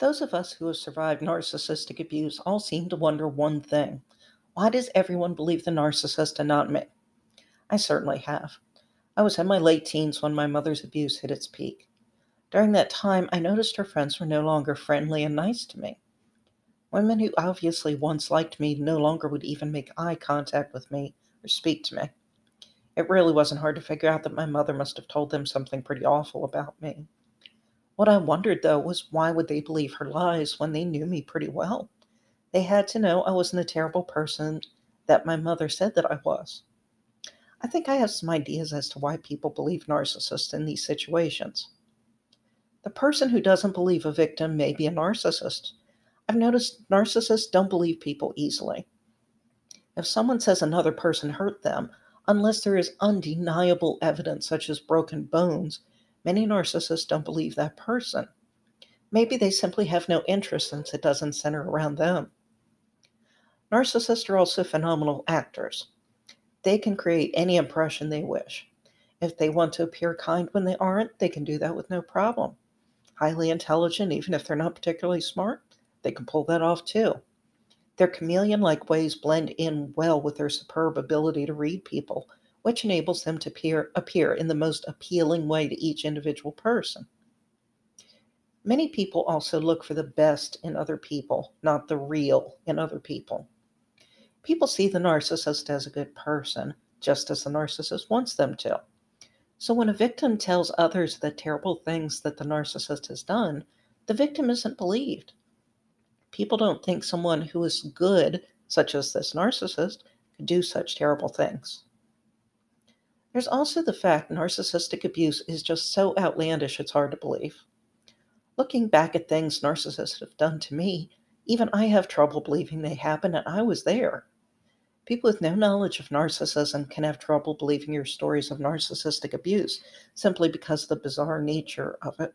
Those of us who have survived narcissistic abuse all seem to wonder one thing why does everyone believe the narcissist and not me? I certainly have. I was in my late teens when my mother's abuse hit its peak. During that time, I noticed her friends were no longer friendly and nice to me. Women who obviously once liked me no longer would even make eye contact with me or speak to me. It really wasn't hard to figure out that my mother must have told them something pretty awful about me. What I wondered, though, was why would they believe her lies when they knew me pretty well? They had to know I wasn't the terrible person that my mother said that I was. I think I have some ideas as to why people believe narcissists in these situations. The person who doesn't believe a victim may be a narcissist. I've noticed narcissists don't believe people easily. If someone says another person hurt them, unless there is undeniable evidence, such as broken bones, many narcissists don't believe that person. Maybe they simply have no interest since it doesn't center around them. Narcissists are also phenomenal actors. They can create any impression they wish. If they want to appear kind when they aren't, they can do that with no problem. Highly intelligent, even if they're not particularly smart, they can pull that off too. Their chameleon like ways blend in well with their superb ability to read people, which enables them to appear, appear in the most appealing way to each individual person. Many people also look for the best in other people, not the real in other people. People see the narcissist as a good person, just as the narcissist wants them to. So when a victim tells others the terrible things that the narcissist has done, the victim isn't believed. People don't think someone who is good, such as this narcissist, could do such terrible things. There's also the fact narcissistic abuse is just so outlandish it's hard to believe. Looking back at things narcissists have done to me, even I have trouble believing they happened and I was there. People with no knowledge of narcissism can have trouble believing your stories of narcissistic abuse simply because of the bizarre nature of it.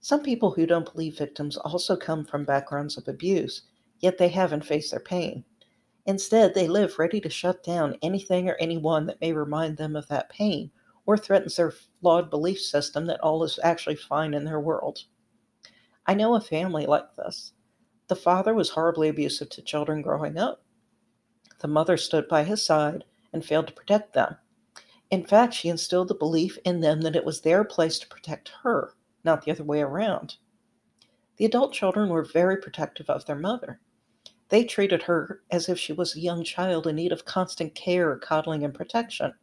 Some people who don't believe victims also come from backgrounds of abuse, yet they haven't faced their pain. Instead, they live ready to shut down anything or anyone that may remind them of that pain or threatens their flawed belief system that all is actually fine in their world. I know a family like this. The father was horribly abusive to children growing up. The mother stood by his side and failed to protect them. In fact, she instilled the belief in them that it was their place to protect her, not the other way around. The adult children were very protective of their mother. They treated her as if she was a young child in need of constant care, coddling, and protection.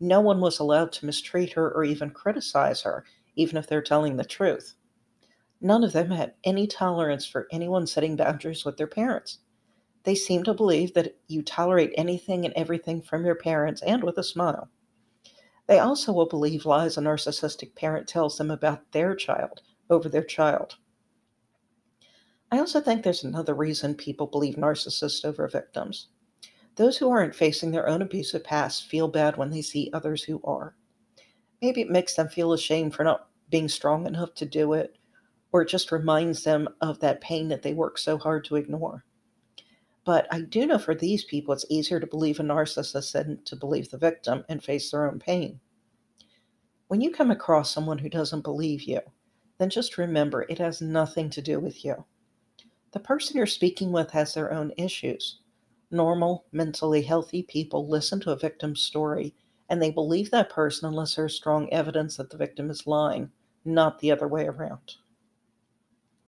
No one was allowed to mistreat her or even criticize her, even if they're telling the truth. None of them had any tolerance for anyone setting boundaries with their parents. They seem to believe that you tolerate anything and everything from your parents and with a smile. They also will believe lies a narcissistic parent tells them about their child over their child. I also think there's another reason people believe narcissists over victims. Those who aren't facing their own abusive past feel bad when they see others who are. Maybe it makes them feel ashamed for not being strong enough to do it, or it just reminds them of that pain that they work so hard to ignore. But I do know for these people, it's easier to believe a narcissist than to believe the victim and face their own pain. When you come across someone who doesn't believe you, then just remember it has nothing to do with you. The person you're speaking with has their own issues. Normal, mentally healthy people listen to a victim's story and they believe that person unless there's strong evidence that the victim is lying, not the other way around.